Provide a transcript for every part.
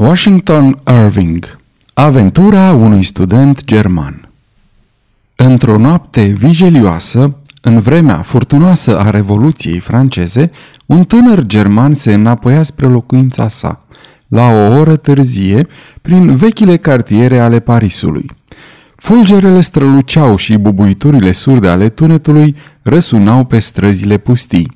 Washington Irving Aventura unui student german Într-o noapte vijelioasă, în vremea furtunoasă a Revoluției franceze, un tânăr german se înapoia spre locuința sa, la o oră târzie, prin vechile cartiere ale Parisului. Fulgerele străluceau și bubuiturile surde ale tunetului răsunau pe străzile pustii.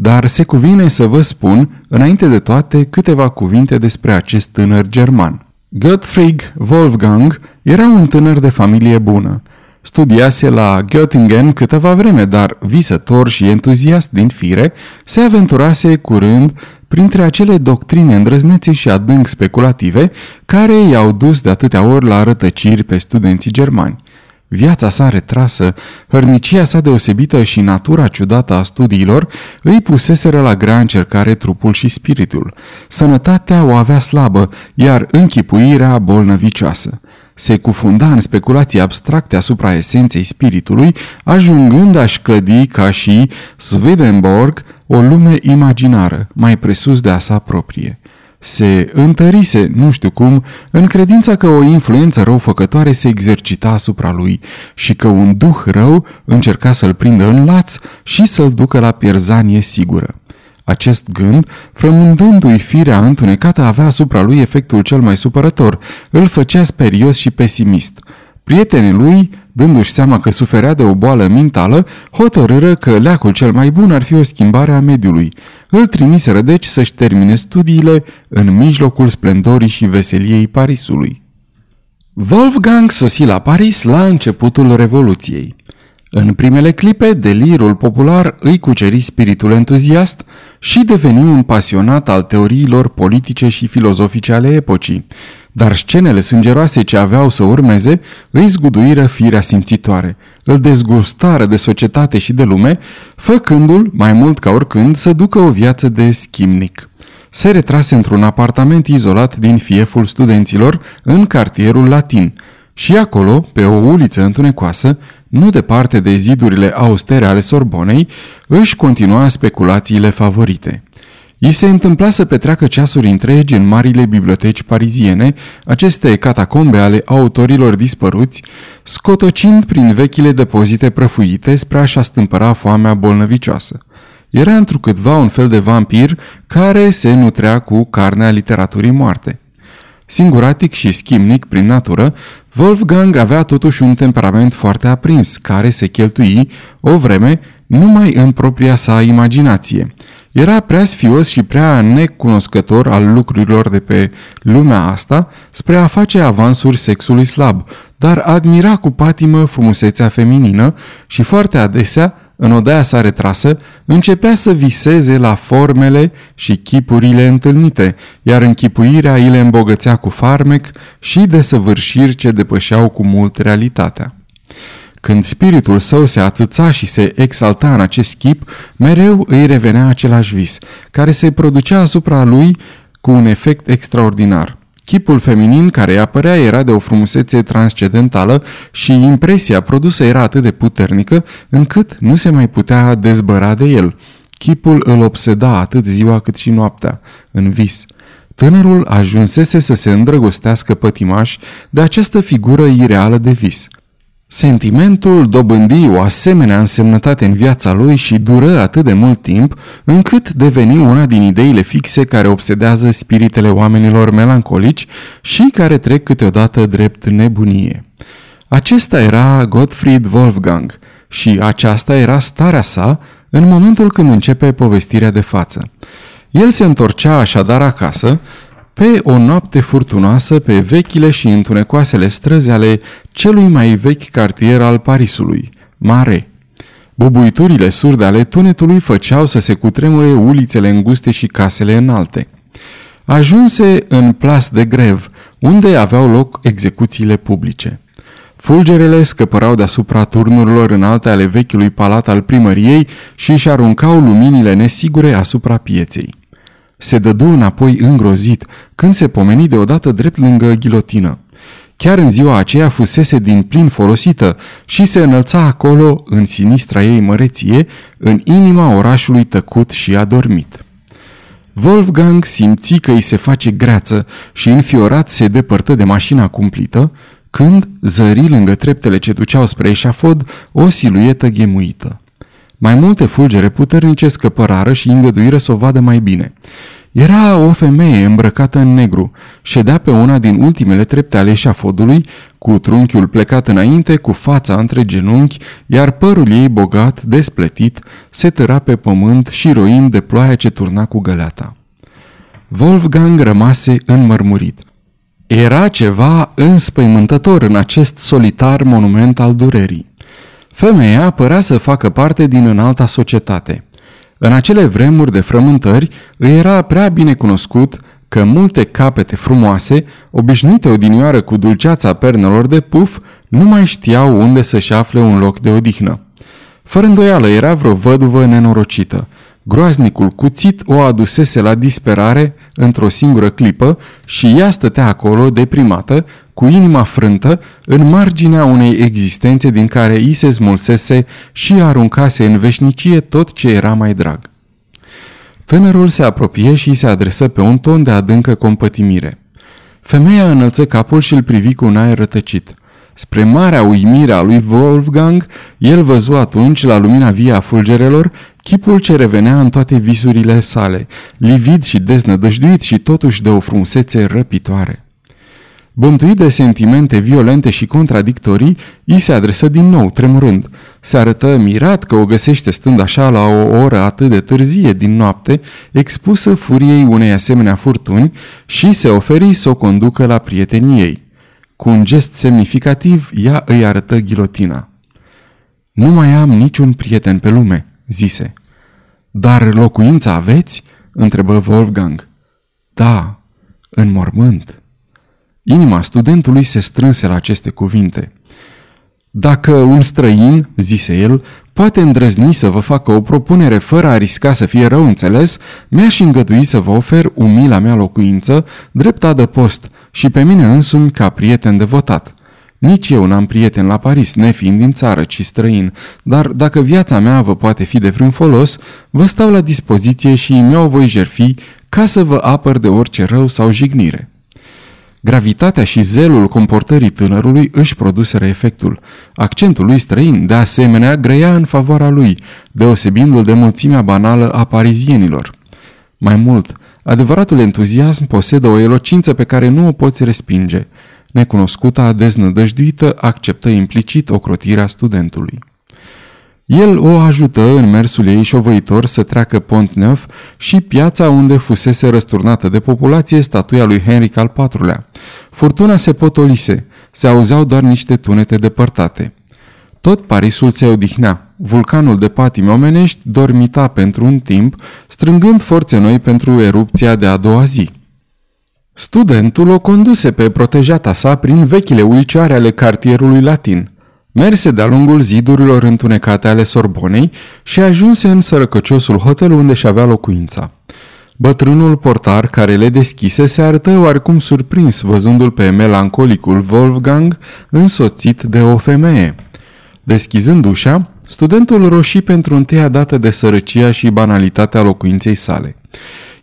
Dar se cuvine să vă spun, înainte de toate, câteva cuvinte despre acest tânăr german. Gottfried Wolfgang era un tânăr de familie bună. Studiase la Göttingen câteva vreme, dar visător și entuziast din fire, se aventurase curând printre acele doctrine îndrăznețe și adânc speculative care i-au dus de atâtea ori la rătăciri pe studenții germani. Viața sa retrasă, hărnicia sa deosebită și natura ciudată a studiilor îi puseseră la grea încercare trupul și spiritul. Sănătatea o avea slabă, iar închipuirea bolnăvicioasă. Se cufunda în speculații abstracte asupra esenței spiritului, ajungând a-și clădi ca și Swedenborg o lume imaginară, mai presus de a sa proprie se întărise, nu știu cum, în credința că o influență răufăcătoare se exercita asupra lui și că un duh rău încerca să-l prindă în laț și să-l ducă la pierzanie sigură. Acest gând, frământându-i firea întunecată, avea asupra lui efectul cel mai supărător, îl făcea sperios și pesimist. Prietenii lui dându-și seama că suferea de o boală mentală, hotărâră că leacul cel mai bun ar fi o schimbare a mediului. Îl trimiseră deci să-și termine studiile în mijlocul splendorii și veseliei Parisului. Wolfgang sosi la Paris la începutul Revoluției. În primele clipe, delirul popular îi cuceri spiritul entuziast și deveni un pasionat al teoriilor politice și filozofice ale epocii, dar scenele sângeroase ce aveau să urmeze îi zguduiră firea simțitoare, îl dezgustară de societate și de lume, făcându-l, mai mult ca oricând, să ducă o viață de schimnic. Se retrase într-un apartament izolat din fieful studenților în cartierul latin și acolo, pe o uliță întunecoasă, nu departe de zidurile austere ale Sorbonei, își continua speculațiile favorite. I se întâmpla să petreacă ceasuri întregi în marile biblioteci pariziene, aceste catacombe ale autorilor dispăruți, scotocind prin vechile depozite prăfuite spre a-și astâmpăra foamea bolnăvicioasă. Era întrucâtva un fel de vampir care se nutrea cu carnea literaturii moarte. Singuratic și schimnic prin natură, Wolfgang avea totuși un temperament foarte aprins, care se cheltui o vreme numai în propria sa imaginație. Era prea sfios și prea necunoscător al lucrurilor de pe lumea asta spre a face avansuri sexului slab, dar admira cu patimă frumusețea feminină și foarte adesea, în odaia sa retrasă, începea să viseze la formele și chipurile întâlnite, iar închipuirea îi le îmbogățea cu farmec și desăvârșiri ce depășeau cu mult realitatea. Când spiritul său se atâța și se exalta în acest chip, mereu îi revenea același vis, care se producea asupra lui cu un efect extraordinar. Chipul feminin care îi apărea era de o frumusețe transcendentală și impresia produsă era atât de puternică încât nu se mai putea dezbăra de el. Chipul îl obseda atât ziua cât și noaptea, în vis. Tânărul ajunsese să se îndrăgostească pătimaș de această figură ireală de vis – Sentimentul dobândi o asemenea însemnătate în viața lui și dură atât de mult timp, încât deveni una din ideile fixe care obsedează spiritele oamenilor melancolici și care trec câteodată drept nebunie. Acesta era Gottfried Wolfgang și aceasta era starea sa în momentul când începe povestirea de față. El se întorcea așadar acasă, pe o noapte furtunoasă pe vechile și întunecoasele străzi ale celui mai vechi cartier al Parisului, Mare. Bubuiturile surde ale tunetului făceau să se cutremure ulițele înguste și casele înalte. Ajunse în plas de grev, unde aveau loc execuțiile publice. Fulgerele scăpărau deasupra turnurilor înalte ale vechiului palat al primăriei și își aruncau luminile nesigure asupra pieței. Se dădu înapoi îngrozit când se pomeni deodată drept lângă ghilotină. Chiar în ziua aceea fusese din plin folosită și se înălța acolo, în sinistra ei măreție, în inima orașului tăcut și adormit. Wolfgang simți că îi se face greață și înfiorat se depărtă de mașina cumplită, când zări lângă treptele ce duceau spre eșafod o siluetă ghemuită. Mai multe fulgere puternice scăpărară și îngăduiră să o vadă mai bine. Era o femeie îmbrăcată în negru, ședea pe una din ultimele trepte ale eșafodului, cu trunchiul plecat înainte, cu fața între genunchi, iar părul ei bogat, despletit, se tăra pe pământ și roind de ploaia ce turna cu găleata. Wolfgang rămase înmărmurit. Era ceva înspăimântător în acest solitar monument al durerii. Femeia părea să facă parte din înalta societate. În acele vremuri de frământări îi era prea bine cunoscut că multe capete frumoase, obișnuite odinioară cu dulceața pernelor de puf, nu mai știau unde să-și afle un loc de odihnă. Fără îndoială era vreo văduvă nenorocită, Groaznicul cuțit o adusese la disperare într-o singură clipă și ea stătea acolo, deprimată, cu inima frântă, în marginea unei existențe din care i se smulsese și aruncase în veșnicie tot ce era mai drag. Tânărul se apropie și se adresă pe un ton de adâncă compătimire. Femeia înălță capul și îl privi cu un aer rătăcit. Spre marea uimire a lui Wolfgang, el văzu atunci, la lumina vie a fulgerelor, chipul ce revenea în toate visurile sale, livid și deznădăjduit și totuși de o frumusețe răpitoare. Bântuit de sentimente violente și contradictorii, îi se adresă din nou, tremurând. Se arătă mirat că o găsește stând așa la o oră atât de târzie din noapte, expusă furiei unei asemenea furtuni și se oferi să o conducă la prietenii ei. Cu un gest semnificativ, ea îi arătă ghilotina. Nu mai am niciun prieten pe lume, zise. Dar locuința aveți? întrebă Wolfgang. Da, în mormânt. Inima studentului se strânse la aceste cuvinte. Dacă un străin, zise el, poate îndrăzni să vă facă o propunere fără a risca să fie rău înțeles, mi-aș îngădui să vă ofer umila mea locuință, drept adăpost și pe mine însumi ca prieten devotat. Nici eu n-am prieten la Paris, nefiind din țară, ci străin, dar dacă viața mea vă poate fi de vreun folos, vă stau la dispoziție și mi-o voi jerfi ca să vă apăr de orice rău sau jignire. Gravitatea și zelul comportării tânărului își produseră efectul. Accentul lui străin, de asemenea, grăia în favoarea lui, deosebindu-l de mulțimea banală a parizienilor. Mai mult, adevăratul entuziasm posedă o elocință pe care nu o poți respinge. Necunoscuta, deznădăjduită, acceptă implicit ocrotirea studentului. El o ajută în mersul ei șovăitor să treacă Pont Neuf și piața unde fusese răsturnată de populație statuia lui Henric al IV-lea. Furtuna se potolise, se auzeau doar niște tunete depărtate. Tot Parisul se odihnea. Vulcanul de patimi omenești dormita pentru un timp, strângând forțe noi pentru erupția de a doua zi. Studentul o conduse pe protejata sa prin vechile ulicioare ale cartierului latin – Merse de-a lungul zidurilor întunecate ale Sorbonei și ajunse în sărăcăciosul hotel unde și avea locuința. Bătrânul portar care le deschise se arătă oarecum surprins văzându-l pe melancolicul Wolfgang însoțit de o femeie. Deschizând ușa, studentul roșii pentru întâia dată de sărăcia și banalitatea locuinței sale.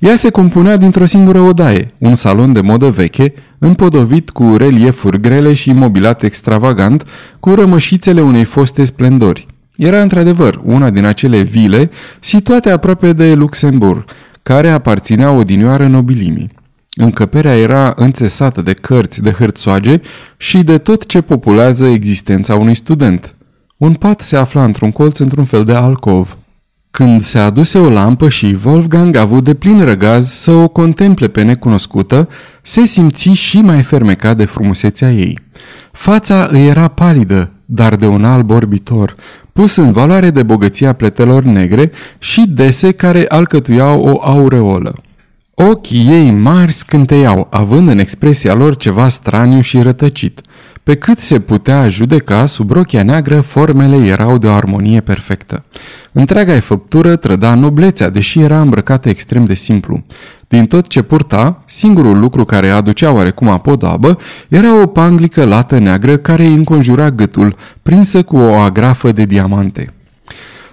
Ea se compunea dintr-o singură odaie, un salon de modă veche, împodovit cu reliefuri grele și mobilat extravagant, cu rămășițele unei foste splendori. Era într-adevăr una din acele vile situate aproape de Luxemburg, care aparținea odinioară nobilimii. Încăperea era înțesată de cărți de hârțoage și de tot ce populează existența unui student. Un pat se afla într-un colț într-un fel de alcov. Când se aduse o lampă și Wolfgang a avut de plin răgaz să o contemple pe necunoscută, se simți și mai fermecat de frumusețea ei. Fața îi era palidă, dar de un alb orbitor, pus în valoare de bogăția pletelor negre și dese care alcătuiau o aureolă. Ochii ei mari scânteiau, având în expresia lor ceva straniu și rătăcit. Pe cât se putea judeca, sub rochia neagră, formele erau de o armonie perfectă. Întreaga făptură trăda noblețea, deși era îmbrăcată extrem de simplu. Din tot ce purta, singurul lucru care aducea oarecum apodabă era o panglică lată neagră care îi înconjura gâtul, prinsă cu o agrafă de diamante.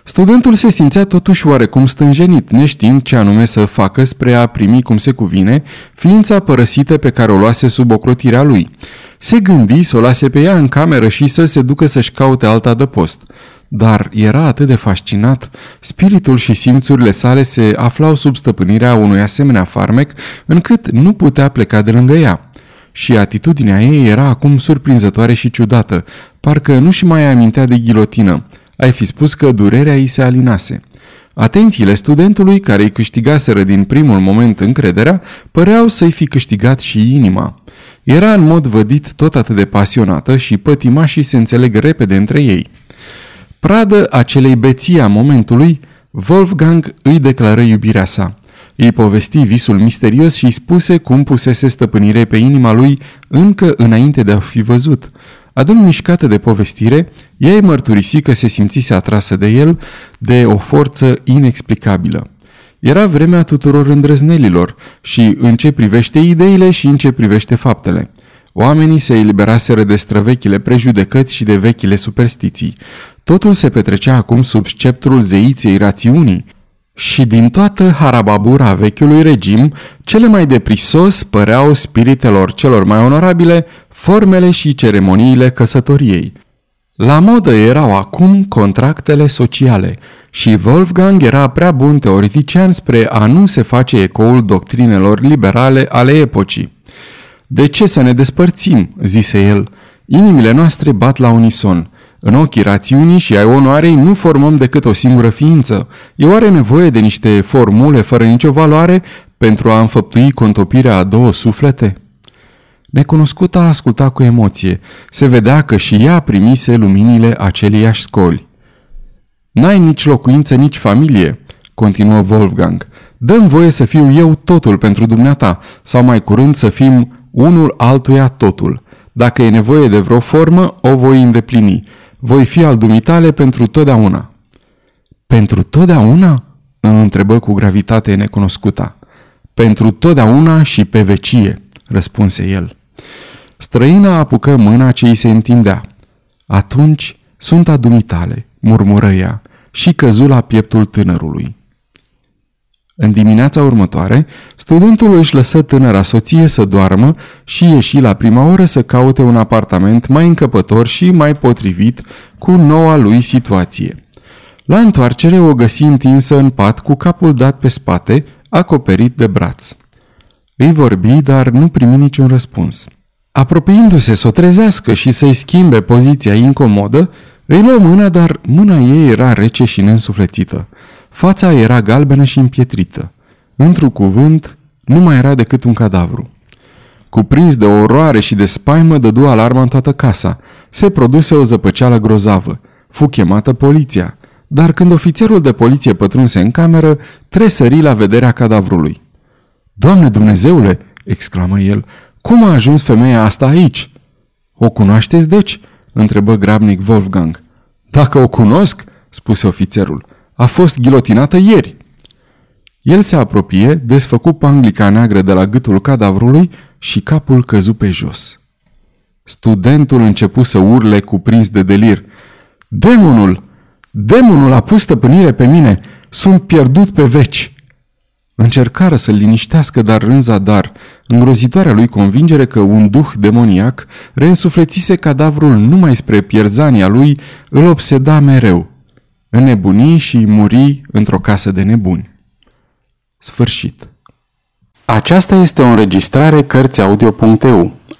Studentul se simțea totuși oarecum stânjenit, neștiind ce anume să facă spre a primi cum se cuvine ființa părăsită pe care o luase sub ocrotirea lui. Se gândi să o lase pe ea în cameră și să se ducă să-și caute alta de post. Dar era atât de fascinat, spiritul și simțurile sale se aflau sub stăpânirea unui asemenea farmec, încât nu putea pleca de lângă ea. Și atitudinea ei era acum surprinzătoare și ciudată, parcă nu și mai amintea de ghilotină. Ai fi spus că durerea îi se alinase. Atențiile studentului, care îi câștigaseră din primul moment încrederea, păreau să-i fi câștigat și inima. Era în mod vădit tot atât de pasionată și pătimașii se înțeleg repede între ei. Pradă acelei beții a momentului, Wolfgang îi declară iubirea sa. Îi povesti visul misterios și îi spuse cum pusese stăpânire pe inima lui încă înainte de a fi văzut. Adânc mișcată de povestire, ea îi mărturisi că se simțise atrasă de el de o forță inexplicabilă. Era vremea tuturor îndrăznelilor și în ce privește ideile și în ce privește faptele. Oamenii se eliberaseră de străvechile prejudecăți și de vechile superstiții. Totul se petrecea acum sub sceptrul zeiței rațiunii. Și din toată harababura vechiului regim, cele mai deprisos păreau spiritelor celor mai onorabile formele și ceremoniile căsătoriei. La modă erau acum contractele sociale și Wolfgang era prea bun teoretician spre a nu se face ecoul doctrinelor liberale ale epocii. De ce să ne despărțim?" zise el. Inimile noastre bat la unison. În ochii rațiunii și ai onoarei nu formăm decât o singură ființă. E oare nevoie de niște formule fără nicio valoare pentru a înfăptui contopirea a două suflete? Necunoscuta asculta cu emoție. Se vedea că și ea primise luminile aceleiași scoli. N-ai nici locuință, nici familie, continuă Wolfgang. Dăm voie să fiu eu totul pentru dumneata, sau mai curând să fim unul altuia totul. Dacă e nevoie de vreo formă, o voi îndeplini. Voi fi al dumitale pentru totdeauna. Pentru totdeauna? Îl întrebă cu gravitate necunoscuta. Pentru totdeauna și pe vecie, răspunse el. Străina apucă mâna ce îi se întindea. Atunci sunt a dumitale, murmură ea, și căzu la pieptul tânărului. În dimineața următoare, studentul își lăsă tânăra soție să doarmă și ieși la prima oră să caute un apartament mai încăpător și mai potrivit cu noua lui situație. La întoarcere o găsi întinsă în pat cu capul dat pe spate, acoperit de braț. Îi vorbi, dar nu primi niciun răspuns. Apropiindu-se să o trezească și să-i schimbe poziția incomodă, îi luă mâna, dar mâna ei era rece și neînsuflețită. Fața era galbenă și împietrită. Într-un cuvânt, nu mai era decât un cadavru. Cuprins de oroare și de spaimă, dădu alarma în toată casa. Se produse o zăpăceală grozavă. Fu chemată poliția. Dar când ofițerul de poliție pătrunse în cameră, tresări la vederea cadavrului. Doamne Dumnezeule!" exclamă el. Cum a ajuns femeia asta aici?" O cunoașteți deci?" întrebă grabnic Wolfgang. Dacă o cunosc?" spuse ofițerul. A fost ghilotinată ieri." El se apropie, desfăcu panglica neagră de la gâtul cadavrului și capul căzu pe jos. Studentul începu să urle cuprins de delir. Demonul! Demonul a pus stăpânire pe mine! Sunt pierdut pe veci!" Încercară să-l liniștească, dar în zadar, îngrozitoarea lui convingere că un duh demoniac reînsuflețise cadavrul numai spre pierzania lui, îl obseda mereu. Înnebuni și muri într-o casă de nebuni. Sfârșit. Aceasta este o înregistrare Cărțiaudio.eu.